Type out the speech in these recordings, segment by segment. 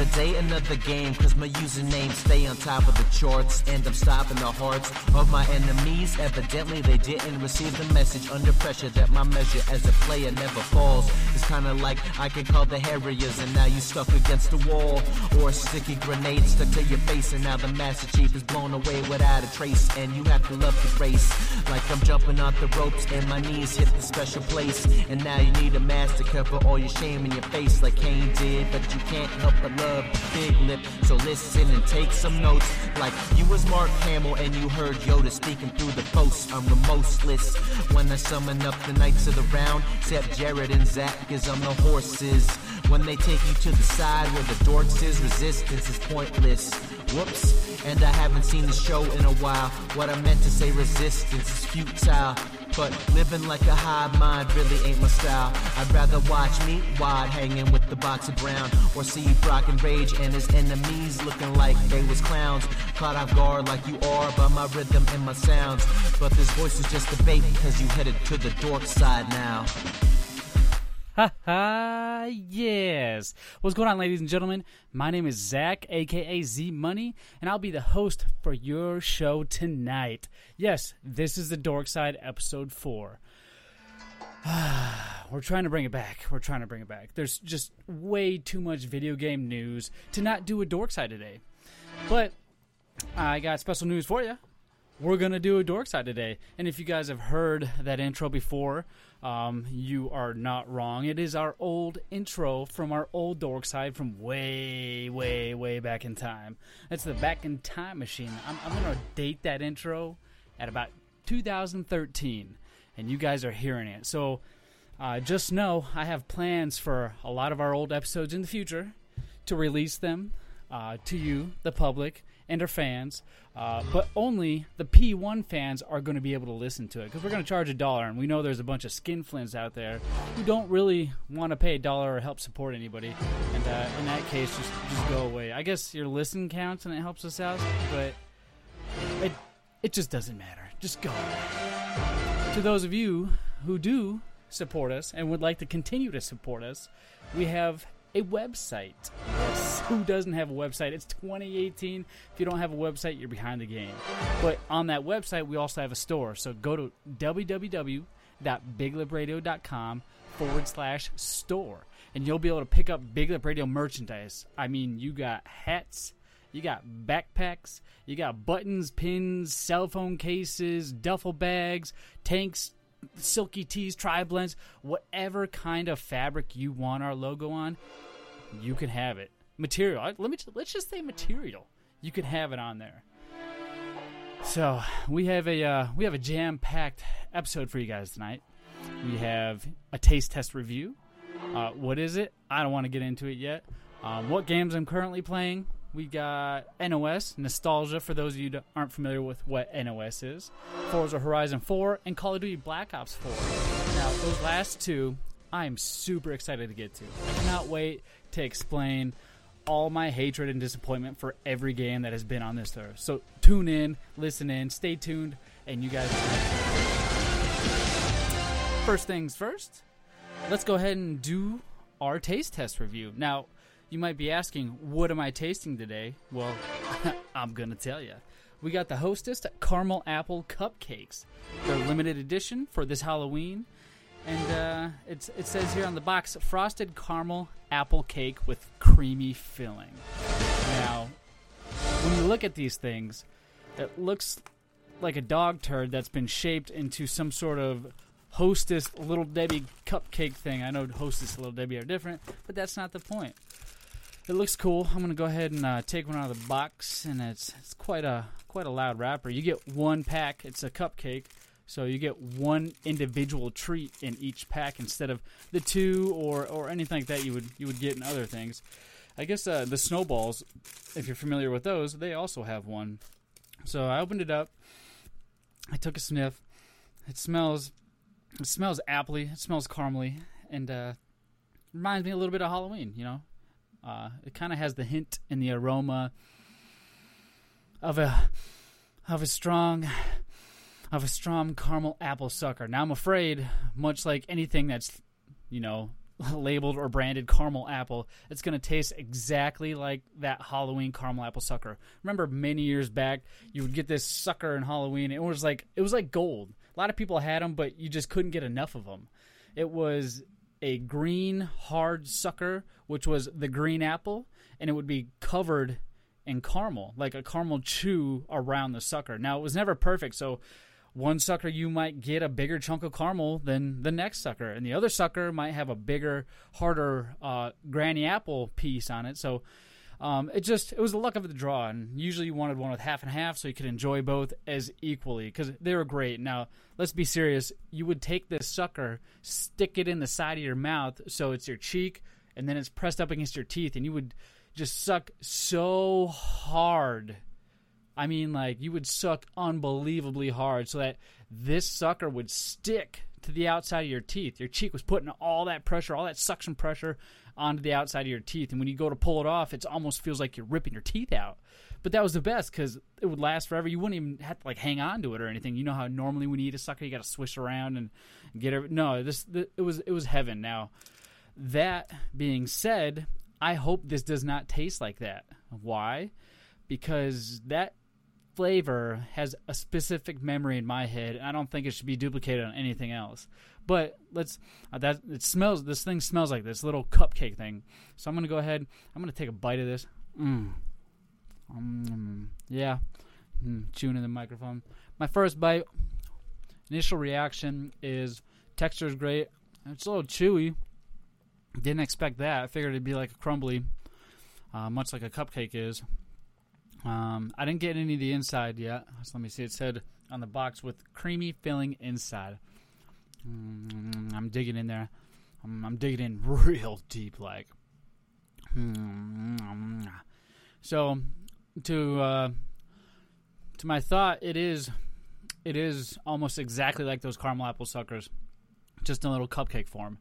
Another day, another game, cause my username stay on top of the charts. And I'm stopping the hearts of my enemies. Evidently, they didn't receive the message under pressure that my measure as a player never falls. Kinda like I can call the Harriers, and now you stuck against the wall. Or sticky grenade stuck to your face, and now the Master Chief is blown away without a trace. And you have to love the race. Like I'm jumping off the ropes, and my knees hit the special place. And now you need a mask to cover all your shame in your face, like Kane did. But you can't help but love Big Lip. So listen and take some notes. Like you was Mark Hamill, and you heard Yoda speaking through the post. I'm remorseless when I summon up the knights of the round. Except Jared and Zach, cause I'm the horses. When they take you to the side where the dorks is, resistance is pointless. Whoops. And I haven't seen the show in a while. What I meant to say, resistance is futile. But living like a hive mind really ain't my style. I'd rather watch me wide hanging with the box of brown, or see Brock and Rage and his enemies looking like they was clowns. Caught off guard like you are by my rhythm and my sounds. But this voice is just a bait, cause you headed to the dork side now. Ha ha, yes. What's going on, ladies and gentlemen? My name is Zach, aka Z Money, and I'll be the host for your show tonight. Yes, this is the Dork Side episode 4. We're trying to bring it back. We're trying to bring it back. There's just way too much video game news to not do a Dork Side today. But I got special news for you we're gonna do a dork side today. And if you guys have heard that intro before, um, you are not wrong. It is our old intro from our old dork side from way, way, way back in time. It's the back in time machine. I'm, I'm gonna date that intro at about 2013, and you guys are hearing it. So uh, just know I have plans for a lot of our old episodes in the future to release them uh, to you, the public, and our fans. Uh, but only the P1 fans are going to be able to listen to it because we're going to charge a dollar, and we know there's a bunch of skinflints out there who don't really want to pay a dollar or help support anybody. And uh, in that case, just just go away. I guess your listen counts and it helps us out, but it it just doesn't matter. Just go. To those of you who do support us and would like to continue to support us, we have a website. Who doesn't have a website? It's 2018. If you don't have a website, you're behind the game. But on that website, we also have a store. So go to www.biglipradio.com forward slash store. And you'll be able to pick up Big Lip Radio merchandise. I mean, you got hats, you got backpacks, you got buttons, pins, cell phone cases, duffel bags, tanks, silky tees, tri blends, whatever kind of fabric you want our logo on, you can have it. Material. Let me let's just say material. You can have it on there. So we have a uh, we have a jam packed episode for you guys tonight. We have a taste test review. Uh, what is it? I don't want to get into it yet. Um, what games I'm currently playing? We got NOS, Nostalgia, for those of you that aren't familiar with what NOS is, Forza Horizon 4, and Call of Duty Black Ops 4. Now, those last two, I am super excited to get to. I cannot wait to explain all my hatred and disappointment for every game that has been on this earth. So tune in, listen in, stay tuned, and you guys. First things first, let's go ahead and do our taste test review. Now, you might be asking, what am I tasting today? Well, I'm going to tell you. We got the Hostess Caramel Apple Cupcakes. They're limited edition for this Halloween. And uh, it says here on the box frosted caramel apple cake with creamy filling. Now, when you look at these things, it looks like a dog turd that's been shaped into some sort of Hostess Little Debbie cupcake thing. I know Hostess Little Debbie are different, but that's not the point it looks cool. I'm gonna go ahead and uh, take one out of the box, and it's it's quite a quite a loud wrapper. You get one pack. It's a cupcake, so you get one individual treat in each pack instead of the two or or anything like that you would you would get in other things. I guess uh, the snowballs, if you're familiar with those, they also have one. So I opened it up. I took a sniff. It smells it smells appley. It smells caramely, and uh, reminds me a little bit of Halloween. You know, uh, it kind of has the hint and the aroma of a of a strong of a strong caramel apple sucker. Now I'm afraid, much like anything that's you know labeled or branded caramel apple, it's going to taste exactly like that Halloween caramel apple sucker. Remember many years back, you would get this sucker in Halloween. It was like it was like gold. A lot of people had them, but you just couldn't get enough of them. It was a green hard sucker, which was the green apple, and it would be covered in caramel, like a caramel chew around the sucker. Now it was never perfect, so one sucker you might get a bigger chunk of caramel than the next sucker, and the other sucker might have a bigger, harder uh, granny apple piece on it. So um, it just it was the luck of the draw, and usually you wanted one with half and half so you could enjoy both as equally because they were great. Now let's be serious. You would take this sucker, stick it in the side of your mouth so it's your cheek, and then it's pressed up against your teeth, and you would just suck so hard I mean, like you would suck unbelievably hard so that this sucker would stick to the outside of your teeth. Your cheek was putting all that pressure, all that suction pressure onto the outside of your teeth. And when you go to pull it off, it almost feels like you're ripping your teeth out. But that was the best because it would last forever. You wouldn't even have to like hang on to it or anything. You know how normally when you eat a sucker, you got to swish around and get it. No, this, it was it was heaven. Now, that being said, I hope this does not taste like that. Why? Because that flavor has a specific memory in my head. and I don't think it should be duplicated on anything else. But let's uh, that it smells. This thing smells like this little cupcake thing. So I'm gonna go ahead. I'm gonna take a bite of this. Mm. Um, yeah, mm, chewing in the microphone. My first bite. Initial reaction is texture is great. It's a little chewy. Didn't expect that. I figured it'd be like a crumbly, uh, much like a cupcake is. Um, I didn't get any of the inside yet. So let me see. It said on the box with creamy filling inside. Mm, I'm digging in there. I'm, I'm, digging in real deep, like. Mm, so, to uh, to my thought, it is it is almost exactly like those caramel apple suckers, just in a little cupcake form.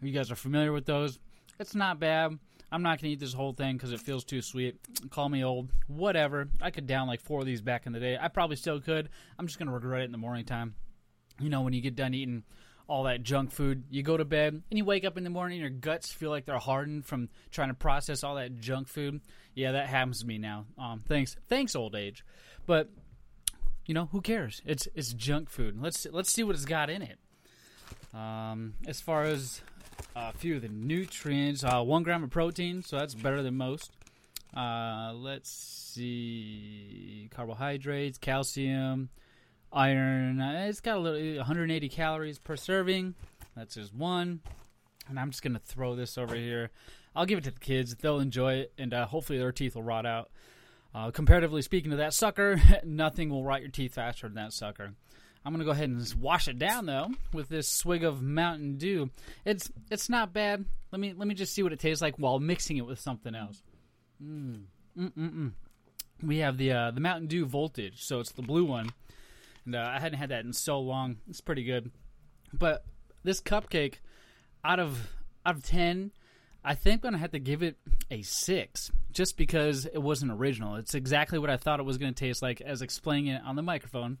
You guys are familiar with those? It's not bad. I'm not going to eat this whole thing because it feels too sweet. Call me old. Whatever. I could down like four of these back in the day. I probably still could. I'm just going to regret it in the morning time. You know, when you get done eating all that junk food, you go to bed and you wake up in the morning, your guts feel like they're hardened from trying to process all that junk food. Yeah, that happens to me now. Um, thanks, thanks, old age. But you know, who cares? It's it's junk food. Let's let's see what it's got in it. Um, as far as a few of the nutrients. Uh, one gram of protein, so that's better than most. Uh, let's see, carbohydrates, calcium, iron. Uh, it's got a little 180 calories per serving. That's just one. And I'm just gonna throw this over here. I'll give it to the kids; they'll enjoy it, and uh, hopefully their teeth will rot out. Uh, comparatively speaking to that sucker, nothing will rot your teeth faster than that sucker. I'm gonna go ahead and just wash it down though with this swig of Mountain Dew. It's it's not bad. Let me let me just see what it tastes like while mixing it with something else. Mm. Mm-mm-mm. We have the uh, the Mountain Dew Voltage, so it's the blue one, and uh, I hadn't had that in so long. It's pretty good, but this cupcake, out of out of ten, I think I'm gonna have to give it a six, just because it wasn't original. It's exactly what I thought it was gonna taste like, as explaining it on the microphone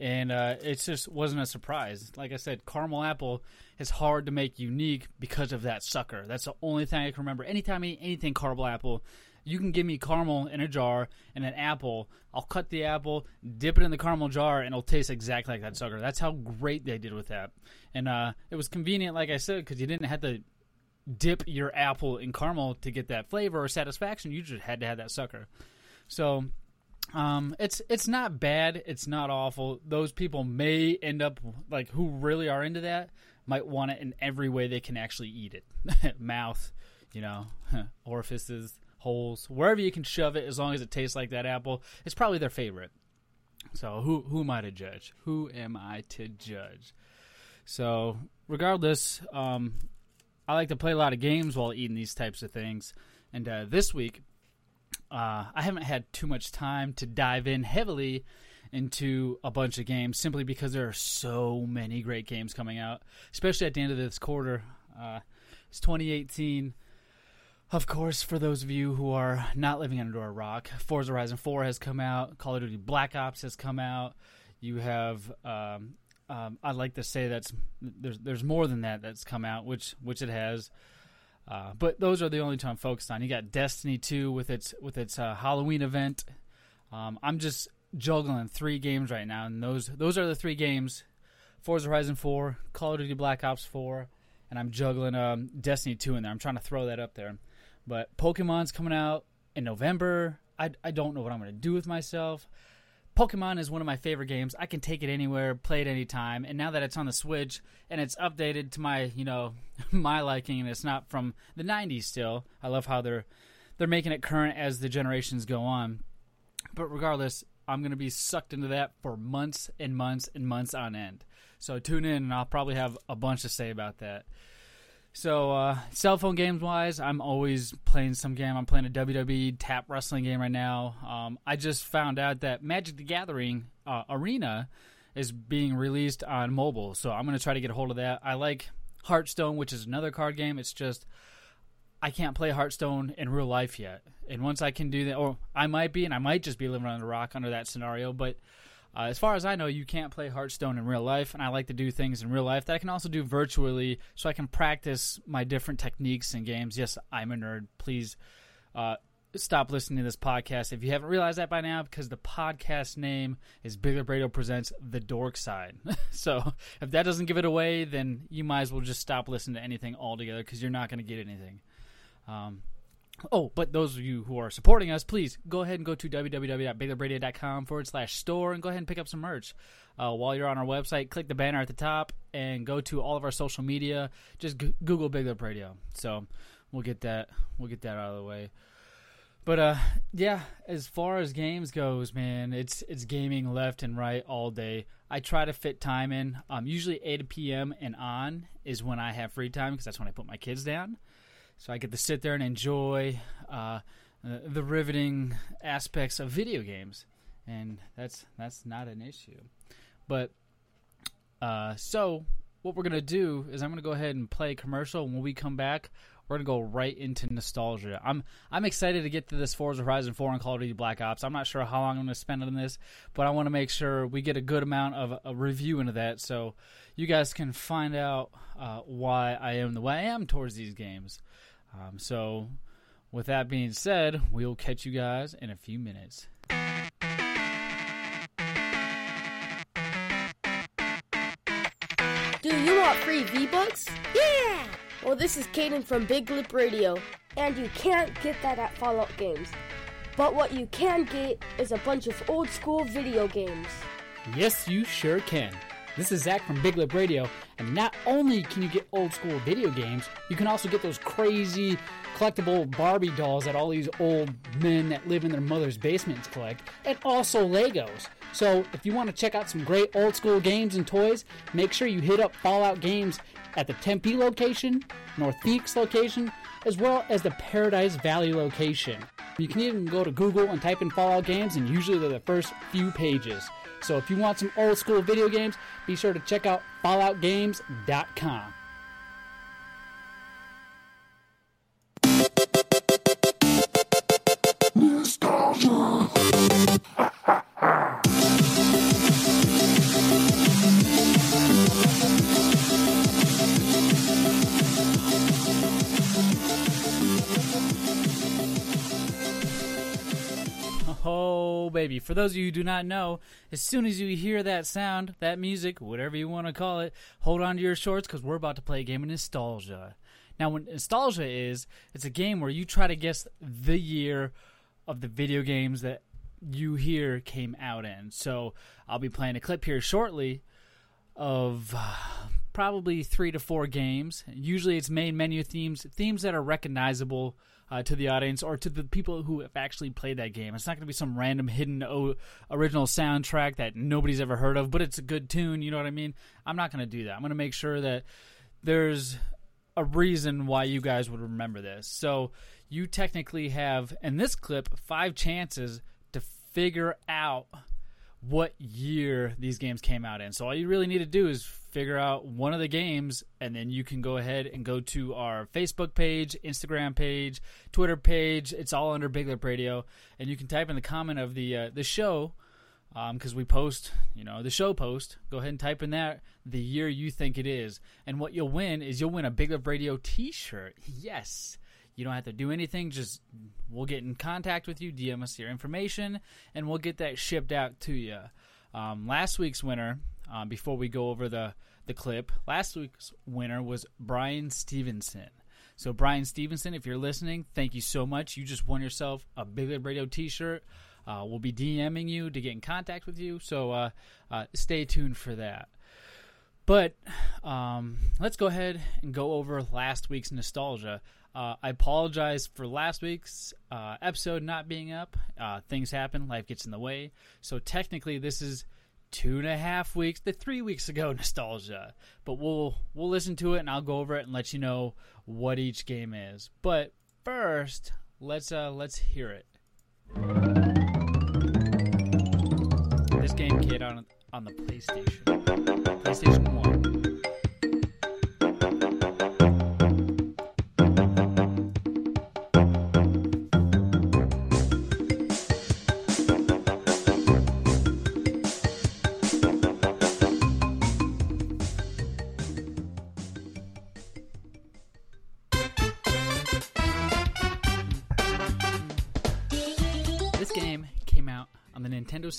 and uh, it just wasn't a surprise. Like I said, caramel apple is hard to make unique because of that sucker. That's the only thing I can remember. Anytime I eat anything caramel apple, you can give me caramel in a jar and an apple. I'll cut the apple, dip it in the caramel jar, and it'll taste exactly like that sucker. That's how great they did with that. And uh, it was convenient, like I said, because you didn't have to dip your apple in caramel to get that flavor or satisfaction. You just had to have that sucker. So um, it's it's not bad. It's not awful. Those people may end up like who really are into that might want it in every way they can actually eat it. Mouth, you know, orifices, holes, wherever you can shove it, as long as it tastes like that apple, it's probably their favorite. So who who am I to judge? Who am I to judge? So regardless, um, I like to play a lot of games while eating these types of things. And uh, this week, uh, I haven't had too much time to dive in heavily into a bunch of games simply because there are so many great games coming out, especially at the end of this quarter. Uh, it's 2018. Of course, for those of you who are not living under a rock, Forza Horizon 4 has come out, Call of Duty Black Ops has come out. You have um, um, I'd like to say that's there's there's more than that that's come out, which which it has. Uh, but those are the only two I'm focused on. You got Destiny 2 with its with its uh, Halloween event. Um, I'm just juggling three games right now, and those those are the three games: Forza Horizon 4, Call of Duty Black Ops 4, and I'm juggling um, Destiny 2 in there. I'm trying to throw that up there. But Pokemon's coming out in November. I, I don't know what I'm going to do with myself. Pokemon is one of my favorite games. I can take it anywhere, play it anytime. And now that it's on the Switch and it's updated to my, you know, my liking and it's not from the 90s still. I love how they're they're making it current as the generations go on. But regardless, I'm going to be sucked into that for months and months and months on end. So tune in and I'll probably have a bunch to say about that. So, uh, cell phone games wise, I'm always playing some game. I'm playing a WWE tap wrestling game right now. Um, I just found out that Magic the Gathering uh, Arena is being released on mobile, so I'm going to try to get a hold of that. I like Hearthstone, which is another card game. It's just I can't play Hearthstone in real life yet, and once I can do that, or I might be, and I might just be living on a rock under that scenario, but uh, as far as I know, you can't play Hearthstone in real life, and I like to do things in real life that I can also do virtually so I can practice my different techniques in games. Yes, I'm a nerd. Please uh, stop listening to this podcast if you haven't realized that by now, because the podcast name is Big Radio Presents The Dork Side. so if that doesn't give it away, then you might as well just stop listening to anything altogether because you're not going to get anything. Um, Oh, but those of you who are supporting us, please go ahead and go to www.biglipradio.com forward slash store and go ahead and pick up some merch. Uh, while you're on our website, click the banner at the top and go to all of our social media. Just g- Google Big Lip Radio. So we'll get that we'll get that out of the way. But uh, yeah, as far as games goes, man, it's it's gaming left and right all day. I try to fit time in. Um, usually 8 p.m. and on is when I have free time because that's when I put my kids down so I get to sit there and enjoy uh, the riveting aspects of video games, and that's that's not an issue. But uh, so what we're gonna do is I'm gonna go ahead and play a commercial. And when we come back, we're gonna go right into nostalgia. I'm I'm excited to get to this Forza Horizon 4 and Call of Duty Black Ops. I'm not sure how long I'm gonna spend on this, but I want to make sure we get a good amount of a review into that, so you guys can find out uh, why I am the way I am towards these games. Um, so, with that being said, we'll catch you guys in a few minutes. Do you want free V-Bucks? Yeah! Well, this is Caden from Big Lip Radio, and you can't get that at Fallout Games. But what you can get is a bunch of old school video games. Yes, you sure can. This is Zach from Big Lip Radio, and not only can you get old school video games, you can also get those crazy collectible Barbie dolls that all these old men that live in their mother's basements collect, and also Legos. So if you want to check out some great old school games and toys, make sure you hit up Fallout Games at the Tempe location, North Phoenix location, as well as the Paradise Valley location. You can even go to Google and type in Fallout Games, and usually they're the first few pages. So if you want some old school video games, be sure to check out FalloutGames.com. Oh, baby. For those of you who do not know, as soon as you hear that sound, that music, whatever you want to call it, hold on to your shorts because we're about to play a game of nostalgia. Now, what nostalgia is, it's a game where you try to guess the year of the video games that you hear came out in. So I'll be playing a clip here shortly of uh, probably three to four games. Usually it's main menu themes, themes that are recognizable uh, to the audience or to the people who have actually played that game. It's not going to be some random hidden o- original soundtrack that nobody's ever heard of, but it's a good tune. You know what I mean? I'm not going to do that. I'm going to make sure that there's a reason why you guys would remember this. So you technically have, in this clip, five chances to figure out what year these games came out in. So all you really need to do is figure out one of the games, and then you can go ahead and go to our Facebook page, Instagram page, Twitter page. It's all under Big Lip Radio, and you can type in the comment of the uh, the show because we post, you know, the show post. Go ahead and type in that the year you think it is, and what you'll win is you'll win a Big Lip Radio T-shirt. Yes, you don't have to do anything. Just we'll get in contact with you, DM us your information, and we'll get that shipped out to you. Um, last week's winner, um, before we go over the the clip, last week's winner was Brian Stevenson. So Brian Stevenson, if you're listening, thank you so much. You just won yourself a Big Lip Radio T-shirt. Uh, we'll be DMing you to get in contact with you, so uh, uh, stay tuned for that. But um, let's go ahead and go over last week's nostalgia. Uh, I apologize for last week's uh, episode not being up. Uh, things happen, life gets in the way. So technically, this is two and a half weeks the three weeks ago nostalgia. But we'll we'll listen to it and I'll go over it and let you know what each game is. But first, let's uh, let's hear it. This game came out on, on the PlayStation. PlayStation 1.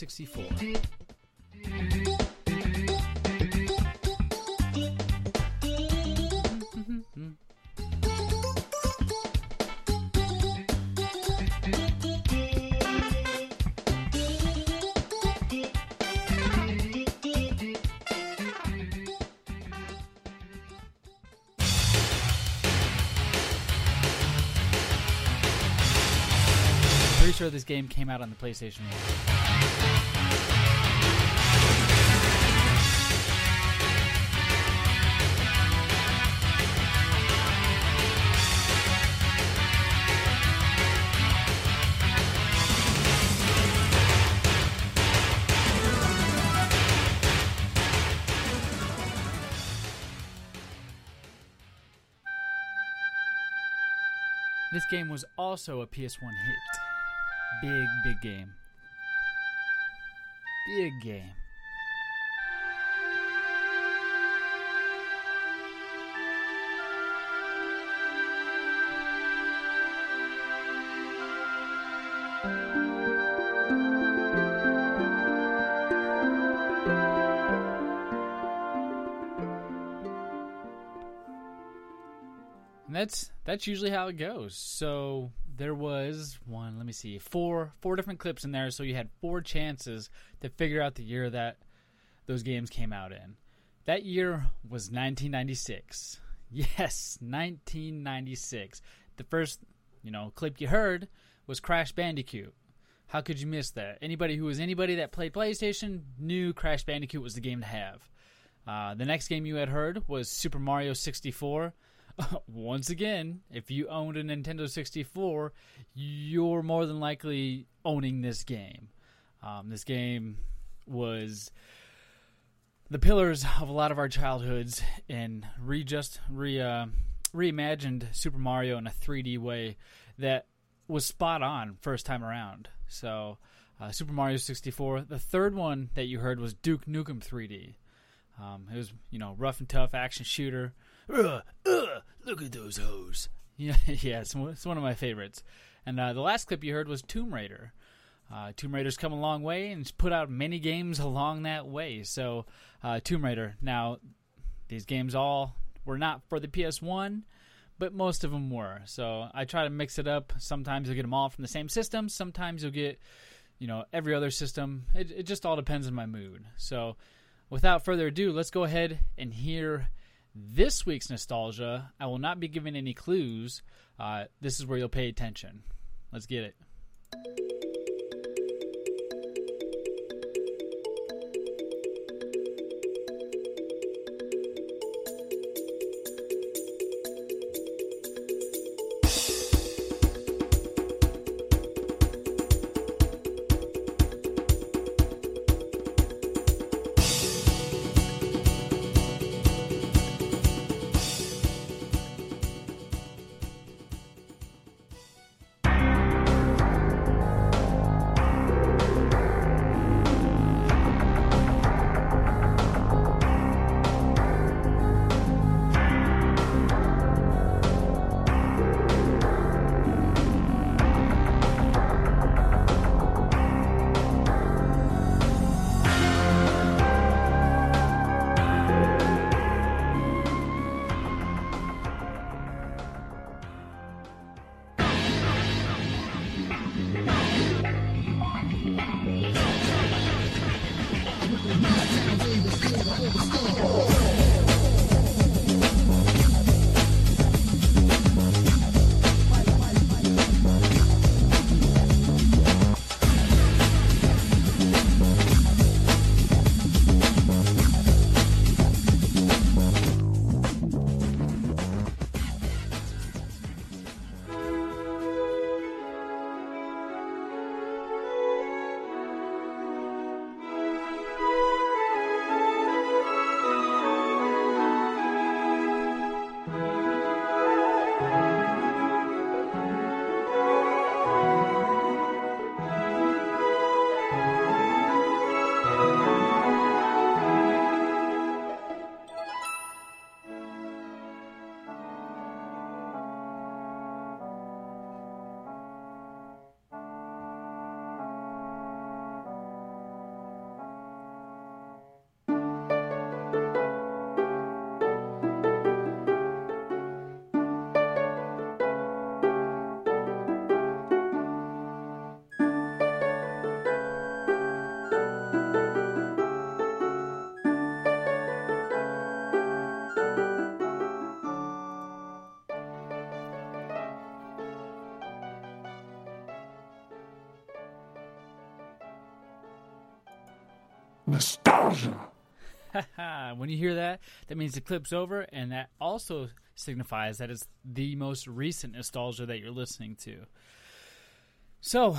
64. Game came out on the PlayStation 1. This game was also a PS1 hit. Big, big game. Big game. That's that's usually how it goes. So there was one, let me see, four four different clips in there, so you had four chances to figure out the year that those games came out in. That year was 1996. Yes, 1996. The first, you know, clip you heard was Crash Bandicoot. How could you miss that? Anybody who was anybody that played PlayStation knew Crash Bandicoot was the game to have. Uh, the next game you had heard was Super Mario 64. Once again, if you owned a Nintendo 64, you're more than likely owning this game. Um, this game was the pillars of a lot of our childhoods and re just re uh, reimagined Super Mario in a 3D way that was spot on first time around. So, uh, Super Mario 64. The third one that you heard was Duke Nukem 3D. Um, it was you know rough and tough action shooter. Look at those hoes. Yeah, yeah, it's, one- it's one of my favorites. And uh, the last clip you heard was Tomb Raider. Uh, Tomb Raider's come a long way and put out many games along that way. So, uh, Tomb Raider. Now, these games all were not for the PS1, but most of them were. So I try to mix it up. Sometimes you'll get them all from the same system. Sometimes you'll get, you know, every other system. It, it just all depends on my mood. So, without further ado, let's go ahead and hear this week's nostalgia. I will not be giving any clues. Uh, this is where you'll pay attention. Let's get it. When you hear that, that means the clip's over, and that also signifies that it's the most recent nostalgia that you're listening to. So,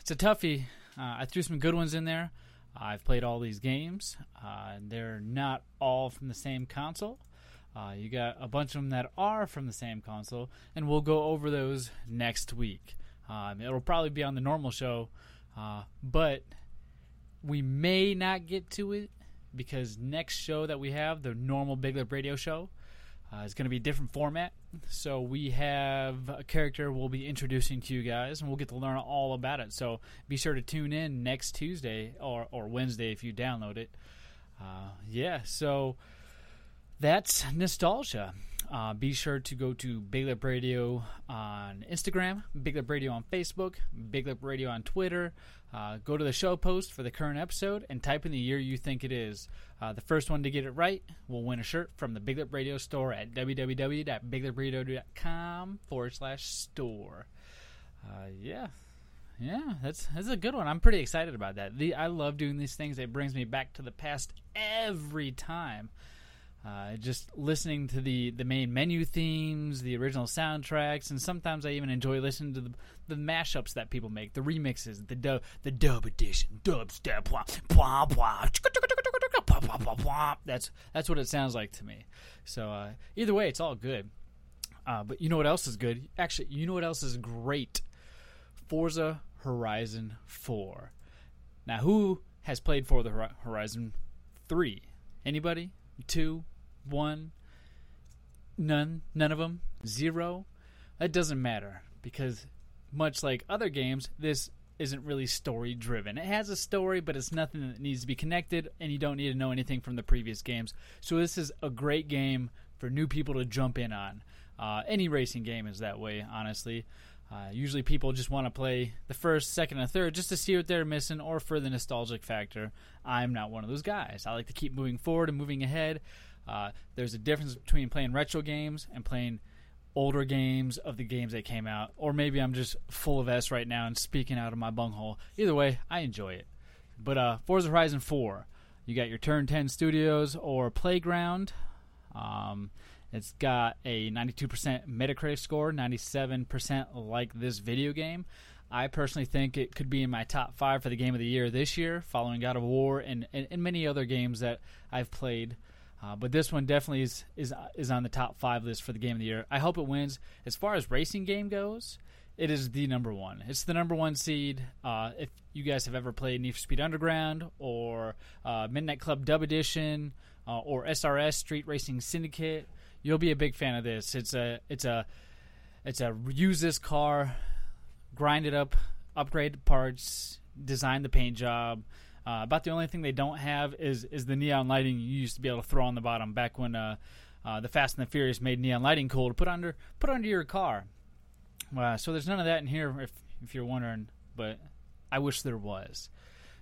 it's a toughie. Uh, I threw some good ones in there. I've played all these games. Uh, they're not all from the same console. Uh, you got a bunch of them that are from the same console, and we'll go over those next week. Um, it'll probably be on the normal show, uh, but we may not get to it because next show that we have, the normal Big Lip Radio show, uh, is going to be a different format. So we have a character we'll be introducing to you guys, and we'll get to learn all about it. So be sure to tune in next Tuesday or, or Wednesday if you download it. Uh, yeah, so that's nostalgia. Uh, be sure to go to Big Lip Radio on Instagram, Big Lip Radio on Facebook, Big Lip Radio on Twitter. Uh, go to the show post for the current episode and type in the year you think it is. Uh, the first one to get it right will win a shirt from the Big Lip Radio store at www.biglipradio.com forward slash store. Uh, yeah. Yeah, that's that's a good one. I'm pretty excited about that. The, I love doing these things. It brings me back to the past every time. Uh, just listening to the, the main menu themes, the original soundtracks, and sometimes I even enjoy listening to the, the mashups that people make, the remixes, the dub, the dub edition, dubstep, wah, wah, wah, that's that's what it sounds like to me. So uh, either way, it's all good. Uh, but you know what else is good? Actually, you know what else is great? Forza Horizon 4. Now, who has played Forza Horizon 3? Anybody? Two? One? None? None of them? Zero? That doesn't matter because, much like other games, this isn't really story driven. It has a story, but it's nothing that needs to be connected, and you don't need to know anything from the previous games. So, this is a great game for new people to jump in on. Uh, any racing game is that way, honestly. Uh, usually, people just want to play the first, second, and third just to see what they're missing or for the nostalgic factor. I'm not one of those guys. I like to keep moving forward and moving ahead. Uh, there's a difference between playing retro games and playing older games of the games that came out, or maybe I'm just full of S right now and speaking out of my bunghole. Either way, I enjoy it. But uh, Forza Horizon 4, you got your Turn 10 Studios or Playground. Um, it's got a 92% Metacritic score, 97% like this video game. I personally think it could be in my top five for the game of the year this year, following God of War and, and, and many other games that I've played. Uh, but this one definitely is, is is on the top five list for the game of the year. I hope it wins. As far as racing game goes, it is the number one. It's the number one seed. Uh, if you guys have ever played Need for Speed Underground or uh, Midnight Club Dub Edition uh, or SRS Street Racing Syndicate, you'll be a big fan of this. It's a it's a it's a use this car, grind it up, upgrade parts, design the paint job, uh, about the only thing they don't have is is the neon lighting you used to be able to throw on the bottom back when uh, uh, the Fast and the Furious made neon lighting cool to put under put under your car. Uh, so there's none of that in here if if you're wondering, but I wish there was.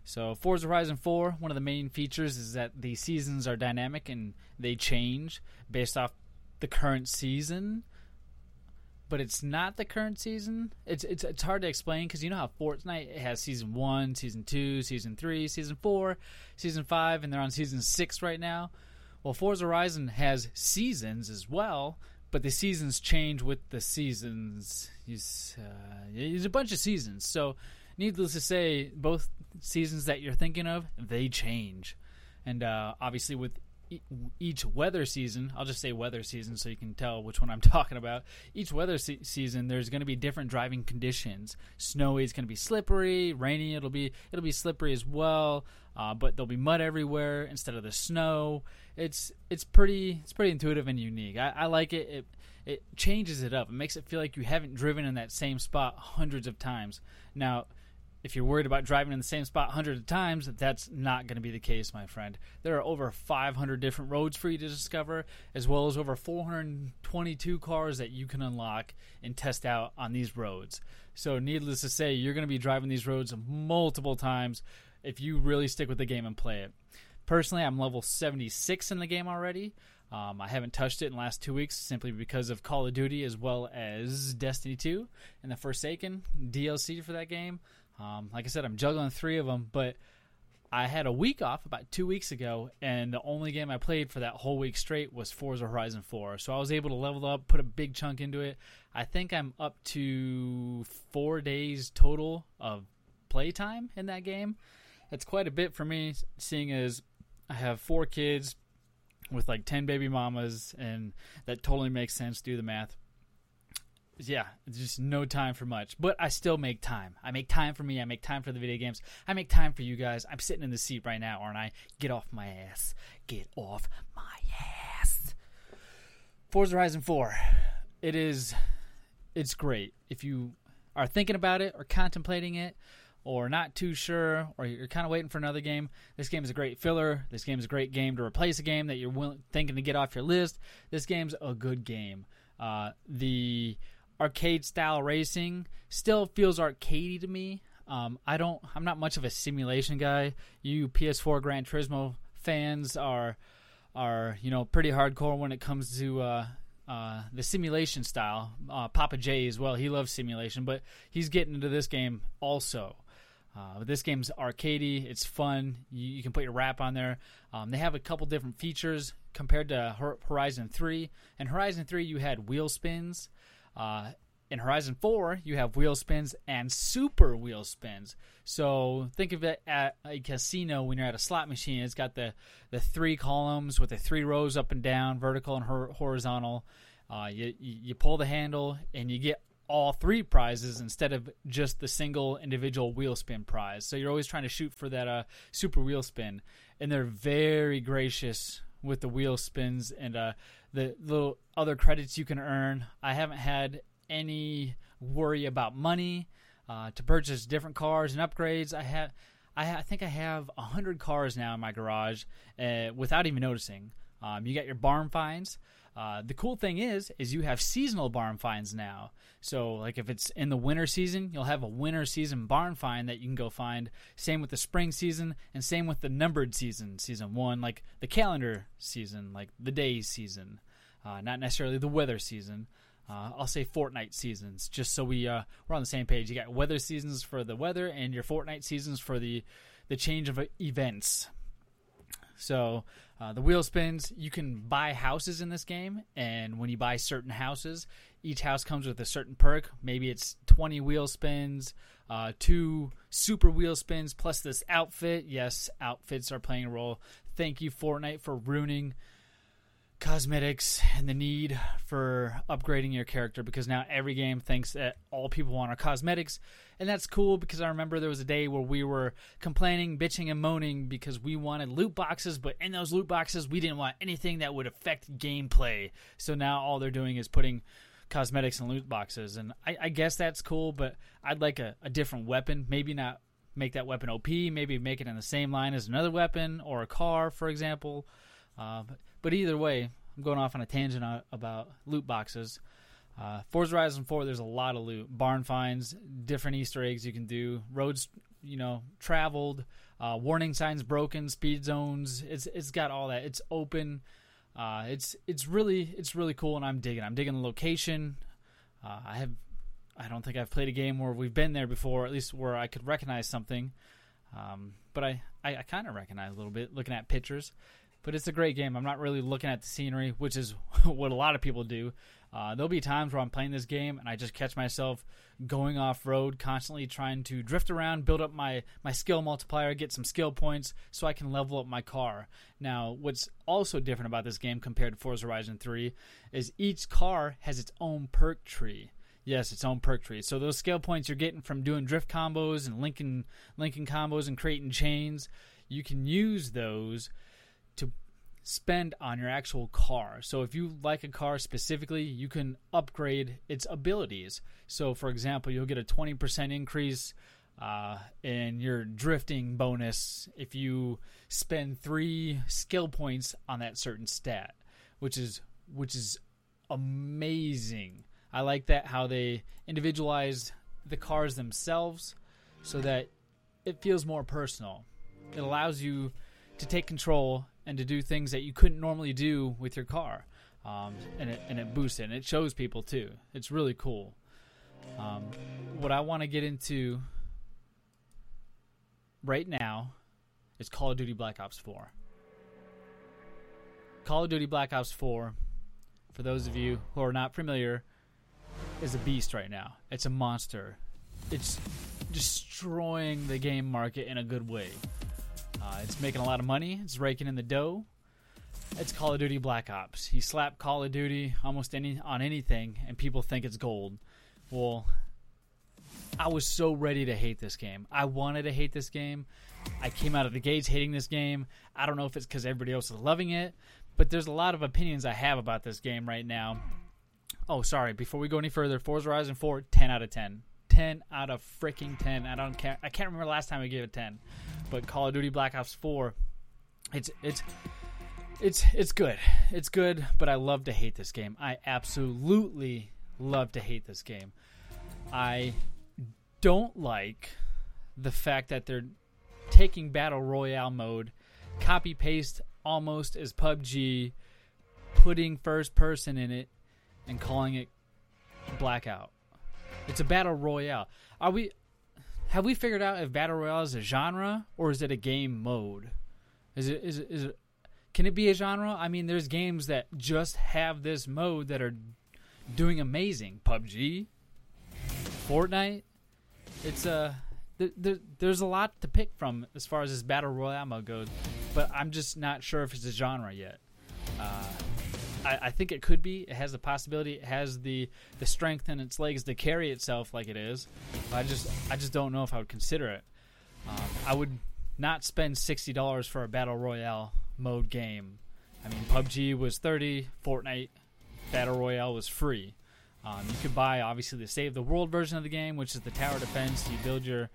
So Forza Horizon 4, one of the main features is that the seasons are dynamic and they change based off the current season but it's not the current season. It's it's it's hard to explain because you know how Fortnite has season one, season two, season three, season four, season five, and they're on season six right now. Well, Forza Horizon has seasons as well, but the seasons change with the seasons. There's, uh, a bunch of seasons, so needless to say, both seasons that you're thinking of they change, and uh, obviously with each weather season, I'll just say weather season so you can tell which one I'm talking about. Each weather se- season, there's going to be different driving conditions. Snowy is going to be slippery, rainy it'll be it'll be slippery as well, uh, but there'll be mud everywhere instead of the snow. It's it's pretty it's pretty intuitive and unique. I, I like it. It it changes it up. It makes it feel like you haven't driven in that same spot hundreds of times. Now if you're worried about driving in the same spot hundreds of times, that's not going to be the case, my friend. There are over 500 different roads for you to discover, as well as over 422 cars that you can unlock and test out on these roads. So, needless to say, you're going to be driving these roads multiple times if you really stick with the game and play it. Personally, I'm level 76 in the game already. Um, I haven't touched it in the last two weeks simply because of Call of Duty as well as Destiny 2 and the Forsaken DLC for that game. Um, like I said, I'm juggling three of them, but I had a week off about two weeks ago, and the only game I played for that whole week straight was Forza Horizon 4. So I was able to level up, put a big chunk into it. I think I'm up to four days total of playtime in that game. That's quite a bit for me, seeing as I have four kids with like 10 baby mamas, and that totally makes sense. Do the math yeah, just no time for much. But I still make time. I make time for me. I make time for the video games. I make time for you guys. I'm sitting in the seat right now, aren't I? Get off my ass. Get off my ass. Forza Horizon 4. It is it's great. If you are thinking about it or contemplating it or not too sure or you're kind of waiting for another game, this game is a great filler. This game is a great game to replace a game that you're willing, thinking to get off your list. This game's a good game. Uh, the arcade style racing still feels arcadey to me. Um, I don't. I'm not much of a simulation guy. You PS4 Gran Turismo fans are are you know pretty hardcore when it comes to uh, uh, the simulation style. Uh, Papa J as well. He loves simulation, but he's getting into this game also. Uh, this game's arcadey. It's fun. You, you, can put your wrap on there. Um, they have a couple different features compared to Horizon 3. And Horizon 3, you had wheel spins. Uh, in Horizon 4, you have wheel spins and super wheel spins. So think of it at a casino when you're at a slot machine. It's got the, the three columns with the three rows up and down, vertical and horizontal. Uh, you, you pull the handle and you get all three prizes instead of just the single individual wheel spin prize. So you're always trying to shoot for that uh, super wheel spin. And they're very gracious with the wheel spins and uh, the little other credits you can earn. I haven't had any worry about money uh, to purchase different cars and upgrades. I have, I, think I have hundred cars now in my garage uh, without even noticing. Um, you got your barn finds. Uh, the cool thing is, is you have seasonal barn finds now. So, like if it's in the winter season, you'll have a winter season barn find that you can go find. Same with the spring season, and same with the numbered season, season one, like the calendar season, like the days season, uh, not necessarily the weather season. Uh, I'll say Fortnite seasons, just so we uh, we're on the same page. You got weather seasons for the weather, and your Fortnite seasons for the the change of events. So uh, the wheel spins. You can buy houses in this game, and when you buy certain houses, each house comes with a certain perk. Maybe it's 20 wheel spins, uh, two super wheel spins, plus this outfit. Yes, outfits are playing a role. Thank you, Fortnite, for ruining cosmetics and the need for upgrading your character because now every game thinks that all people want are cosmetics and that's cool because I remember there was a day where we were complaining, bitching, and moaning because we wanted loot boxes, but in those loot boxes we didn't want anything that would affect gameplay. So now all they're doing is putting cosmetics in loot boxes, and I, I guess that's cool, but I'd like a, a different weapon. Maybe not make that weapon OP. Maybe make it in the same line as another weapon or a car, for example. Uh, but either way, I'm going off on a tangent about loot boxes. Uh, Forza Horizon 4, there's a lot of loot, barn finds, different Easter eggs you can do, roads, you know, traveled, uh, warning signs broken, speed zones. It's it's got all that. It's open. Uh, it's it's really it's really cool, and I'm digging. I'm digging the location. Uh, I have I don't think I've played a game where we've been there before, at least where I could recognize something. Um, but I, I, I kind of recognize a little bit looking at pictures but it's a great game. I'm not really looking at the scenery, which is what a lot of people do. Uh, there'll be times where I'm playing this game and I just catch myself going off road, constantly trying to drift around, build up my, my skill multiplier, get some skill points so I can level up my car. Now, what's also different about this game compared to Forza Horizon 3 is each car has its own perk tree. Yes, its own perk tree. So those skill points you're getting from doing drift combos and linking linking combos and creating chains, you can use those to spend on your actual car. So if you like a car specifically, you can upgrade its abilities. So for example, you'll get a 20% increase uh, in your drifting bonus if you spend three skill points on that certain stat, which is which is amazing. I like that how they individualized the cars themselves so that it feels more personal. It allows you to take control and to do things that you couldn't normally do with your car. Um, and it and it boosts it and it shows people too. It's really cool. Um, what I want to get into right now is Call of Duty Black Ops 4. Call of Duty Black Ops 4, for those of you who are not familiar, is a beast right now. It's a monster. It's destroying the game market in a good way. Uh, it's making a lot of money. It's raking in the dough. It's Call of Duty Black Ops. You slap Call of Duty almost any on anything, and people think it's gold. Well, I was so ready to hate this game. I wanted to hate this game. I came out of the gates hating this game. I don't know if it's because everybody else is loving it, but there's a lot of opinions I have about this game right now. Oh, sorry. Before we go any further, Forza Horizon 4, 10 out of 10. 10 out of freaking 10. I don't care. I can't remember last time I gave it 10. But Call of Duty Black Ops 4, it's it's it's it's good. It's good, but I love to hate this game. I absolutely love to hate this game. I don't like the fact that they're taking battle royale mode, copy paste almost as PUBG, putting first person in it, and calling it blackout. It's a battle royale. Are we? Have we figured out if battle royale is a genre or is it a game mode? Is it is it, is it can it be a genre? I mean, there's games that just have this mode that are doing amazing. PUBG, Fortnite. It's a uh, there, there's a lot to pick from as far as this battle royale mode goes, but I'm just not sure if it's a genre yet. Uh, I, I, think it could be. It has the possibility. It has the the strength in its legs to carry itself like it is. I just I just don't know if I would consider it. Um, I would not spend sixty dollars for a battle royale mode game. I mean, PUBG was thirty. Fortnite battle royale was free. Um, you could buy obviously the save the world version of the game, which is the tower defense. You build your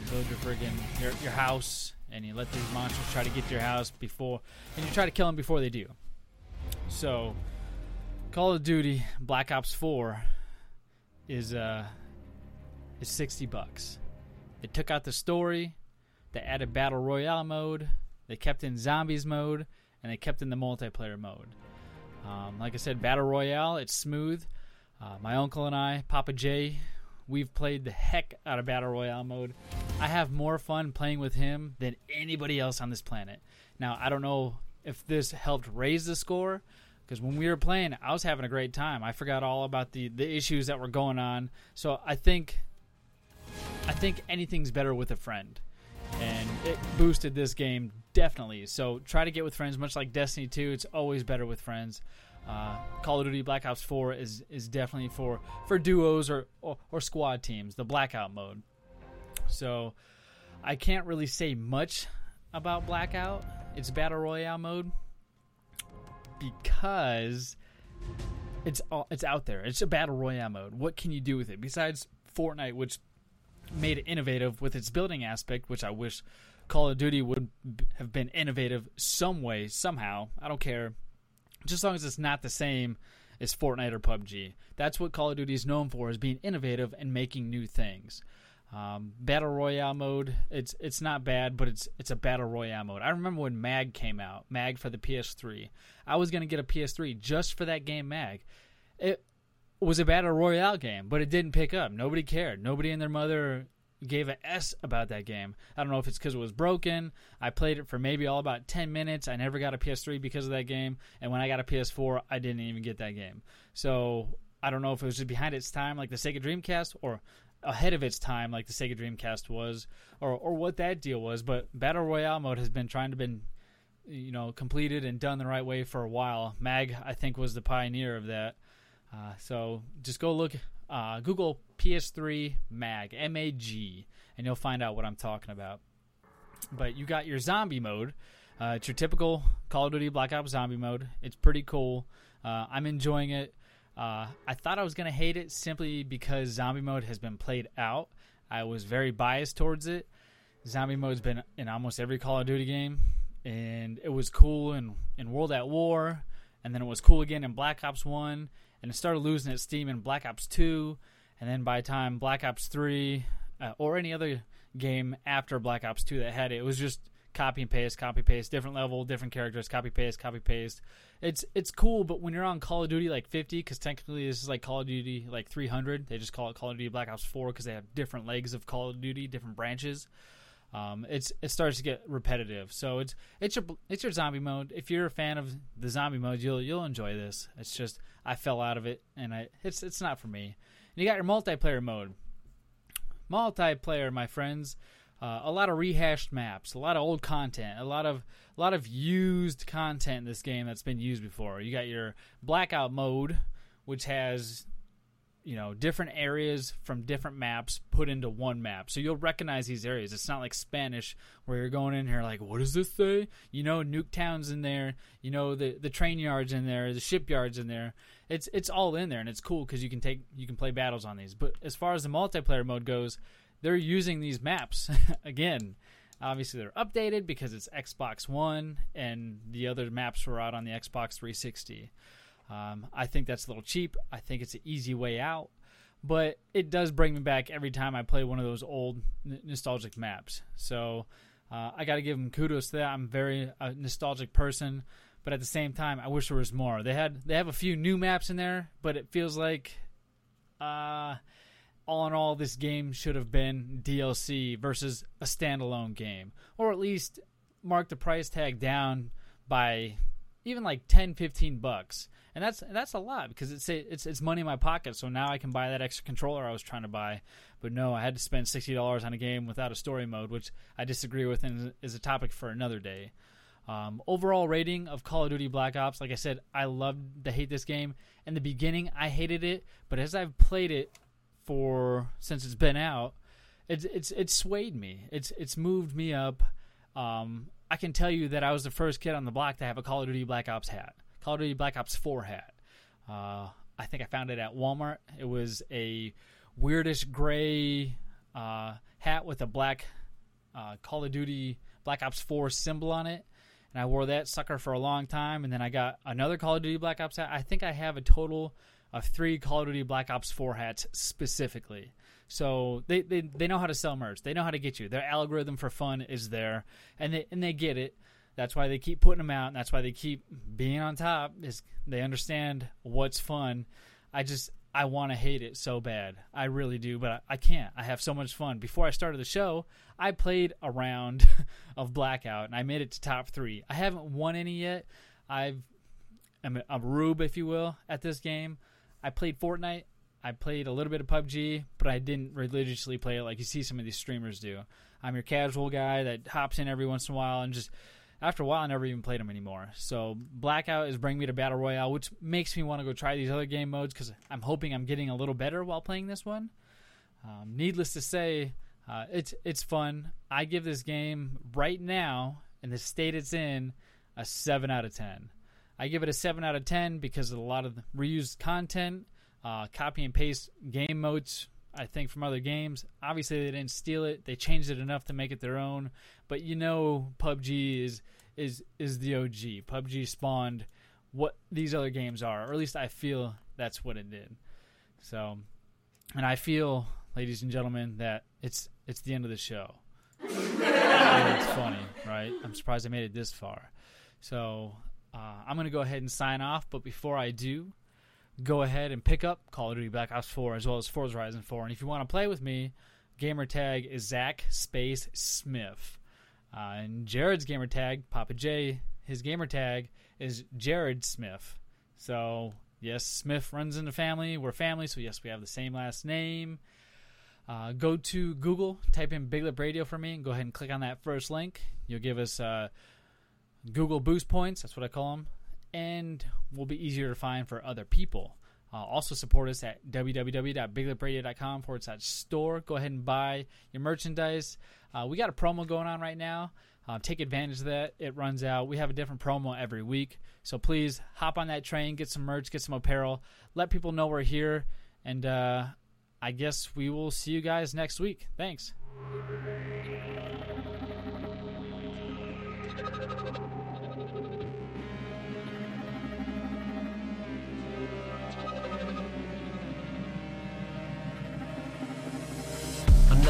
you build your friggin' your, your house, and you let these monsters try to get to your house before, and you try to kill them before they do. So, Call of Duty Black Ops 4 is uh is 60 bucks. They took out the story, they added battle royale mode, they kept in zombies mode, and they kept in the multiplayer mode. Um, like I said, battle royale, it's smooth. Uh, my uncle and I, Papa J, we've played the heck out of battle royale mode. I have more fun playing with him than anybody else on this planet. Now, I don't know if this helped raise the score, because when we were playing, I was having a great time. I forgot all about the the issues that were going on. So I think I think anything's better with a friend, and it boosted this game definitely. So try to get with friends, much like Destiny 2. It's always better with friends. Uh, Call of Duty Black Ops 4 is is definitely for for duos or, or, or squad teams. The blackout mode. So I can't really say much about blackout. It's battle royale mode because it's it's out there. It's a battle royale mode. What can you do with it besides Fortnite, which made it innovative with its building aspect, which I wish Call of Duty would have been innovative some way, somehow. I don't care, just as long as it's not the same as Fortnite or PUBG. That's what Call of Duty is known for, is being innovative and making new things. Um, battle royale mode, it's it's not bad, but it's it's a battle royale mode. I remember when Mag came out, Mag for the PS3. I was gonna get a PS3 just for that game, Mag. It was a battle royale game, but it didn't pick up. Nobody cared. Nobody and their mother gave a S about that game. I don't know if it's because it was broken. I played it for maybe all about 10 minutes. I never got a PS3 because of that game. And when I got a PS4, I didn't even get that game. So I don't know if it was just behind its time, like the Sega Dreamcast, or ahead of its time, like the Sega Dreamcast was, or or what that deal was. But Battle Royale mode has been trying to been, you know, completed and done the right way for a while. Mag, I think, was the pioneer of that. Uh, so just go look, uh, Google PS3 Mag, M A G, and you'll find out what I'm talking about. But you got your zombie mode. Uh, it's your typical Call of Duty Black Ops zombie mode. It's pretty cool. Uh, I'm enjoying it. Uh, I thought I was going to hate it simply because zombie mode has been played out. I was very biased towards it. Zombie mode's been in almost every Call of Duty game, and it was cool in, in World at War, and then it was cool again in Black Ops 1, and it started losing its steam in Black Ops 2, and then by the time Black Ops 3 uh, or any other game after Black Ops 2 that had it, it was just copy and paste, copy paste, different level, different characters, copy paste, copy paste. It's it's cool, but when you're on Call of Duty like 50, because technically this is like Call of Duty like 300, they just call it Call of Duty Black Ops 4 because they have different legs of Call of Duty, different branches. um, it's it starts to get repetitive. So it's it's your it's your zombie mode. If you're a fan of the zombie mode, you'll you'll enjoy this. It's just I fell out of it, and I it's it's not for me. And you got your multiplayer mode. Multiplayer, my friends. Uh, a lot of rehashed maps, a lot of old content, a lot of a lot of used content in this game that's been used before. You got your blackout mode, which has you know different areas from different maps put into one map. So you'll recognize these areas. It's not like spanish where you're going in here like what does this say? You know nuketown's in there. You know the the train yards in there the shipyards in there. It's it's all in there and it's cool because you can take you can play battles on these. But as far as the multiplayer mode goes they're using these maps again obviously they're updated because it's xbox one and the other maps were out on the xbox 360 um, I think that's a little cheap. I think it's an easy way out, but it does bring me back every time I play one of those old n- nostalgic maps. So uh, I got to give them kudos to that. I'm very a nostalgic person, but at the same time, I wish there was more. They had they have a few new maps in there, but it feels like, uh, all in all, this game should have been DLC versus a standalone game, or at least mark the price tag down by even like 10 15 bucks and that's that's a lot because it's it's it's money in my pocket. So now I can buy that extra controller I was trying to buy, but no, I had to spend sixty dollars on a game without a story mode, which I disagree with and is a topic for another day. Um, overall rating of Call of Duty Black Ops, like I said, I love to hate this game. In the beginning, I hated it, but as I've played it for since it's been out, it's it's it's swayed me. It's it's moved me up. Um, I can tell you that I was the first kid on the block to have a Call of Duty Black Ops hat. Call of Duty Black Ops 4 hat. Uh, I think I found it at Walmart. It was a weirdish gray uh, hat with a black uh, Call of Duty Black Ops 4 symbol on it. And I wore that sucker for a long time. And then I got another Call of Duty Black Ops hat. I think I have a total of three Call of Duty Black Ops 4 hats specifically. So they, they, they know how to sell merch. They know how to get you. Their algorithm for fun is there, and they and they get it. That's why they keep putting them out. And that's why they keep being on top. Is they understand what's fun. I just I want to hate it so bad. I really do, but I, I, can't. I have so much fun. Before I started the show, I played a round of Blackout and I made it to top three. I haven't won any yet. I've I'm a, a rube, if you will, at this game. I played Fortnite. I played a little bit of PUBG, but I didn't religiously play it like you see some of these streamers do. I'm your casual guy that hops in every once in a while and just after a while, I never even played them anymore. So Blackout is bringing me to Battle Royale, which makes me want to go try these other game modes because I'm hoping I'm getting a little better while playing this one. Um, needless to say, uh, it's it's fun. I give this game right now, in the state it's in, a seven out of ten. I give it a seven out of ten because of a lot of reused content, uh, copy and paste game modes. I think from other games. Obviously, they didn't steal it. They changed it enough to make it their own. But you know, PUBG is is is the OG. PUBG spawned what these other games are, or at least I feel that's what it did. So, and I feel, ladies and gentlemen, that it's it's the end of the show. it's funny, right? I'm surprised I made it this far. So uh, I'm gonna go ahead and sign off. But before I do, go ahead and pick up Call of Duty Black Ops 4 as well as Forza Horizon 4. And if you want to play with me, gamer tag is Zach Space Smith. Uh, and Jared's gamer tag, Papa J, his gamer tag is Jared Smith. So, yes, Smith runs in the family. We're family, so yes, we have the same last name. Uh, go to Google, type in Big Lip Radio for me, and go ahead and click on that first link. You'll give us uh, Google Boost points. That's what I call them and will be easier to find for other people. Uh, also support us at www.biglipradio.com forward slash store. Go ahead and buy your merchandise. Uh, we got a promo going on right now. Uh, take advantage of that. It runs out. We have a different promo every week. So please hop on that train, get some merch, get some apparel, let people know we're here. And uh, I guess we will see you guys next week. Thanks.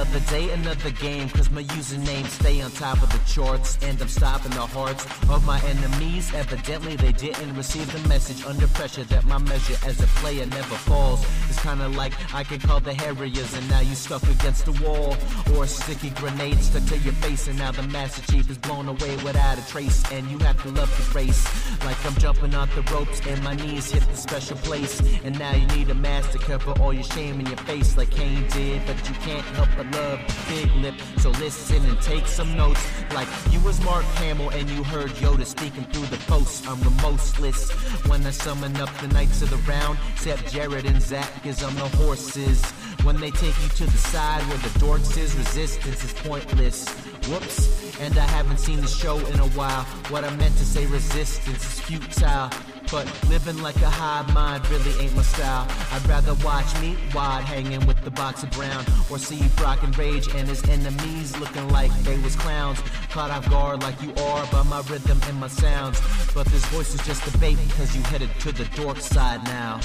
Another day, another game, cause my username stay on top of the charts. And I'm stopping the hearts of my enemies. Evidently, they didn't receive the message under pressure that my measure as a player never falls. It's kinda like I can call the Harriers, and now you stuck against the wall. Or sticky grenade stuck to your face, and now the Master Chief is blown away without a trace. And you have to love the race. Like I'm jumping off the ropes, and my knees hit the special place. And now you need a mask to cover all your shame in your face, like Kane did. But you can't help but love big lip. So listen and take some notes. Like you was Mark Hamill, and you heard Yoda speaking through the post. I'm the remorseless when I summon up the knights of the round. Except Jared and Zach, cause I'm the horses. When they take you to the side where the dorks is, resistance is pointless. Whoops, and I haven't seen the show in a while. What I meant to say, resistance is futile. But living like a high mind really ain't my style. I'd rather watch me wide hanging with the box of brown, or see Brock and Rage and his enemies looking like they was clowns. Caught off guard like you are by my rhythm and my sounds. But this voice is just a bait, cause you headed to the dork side now.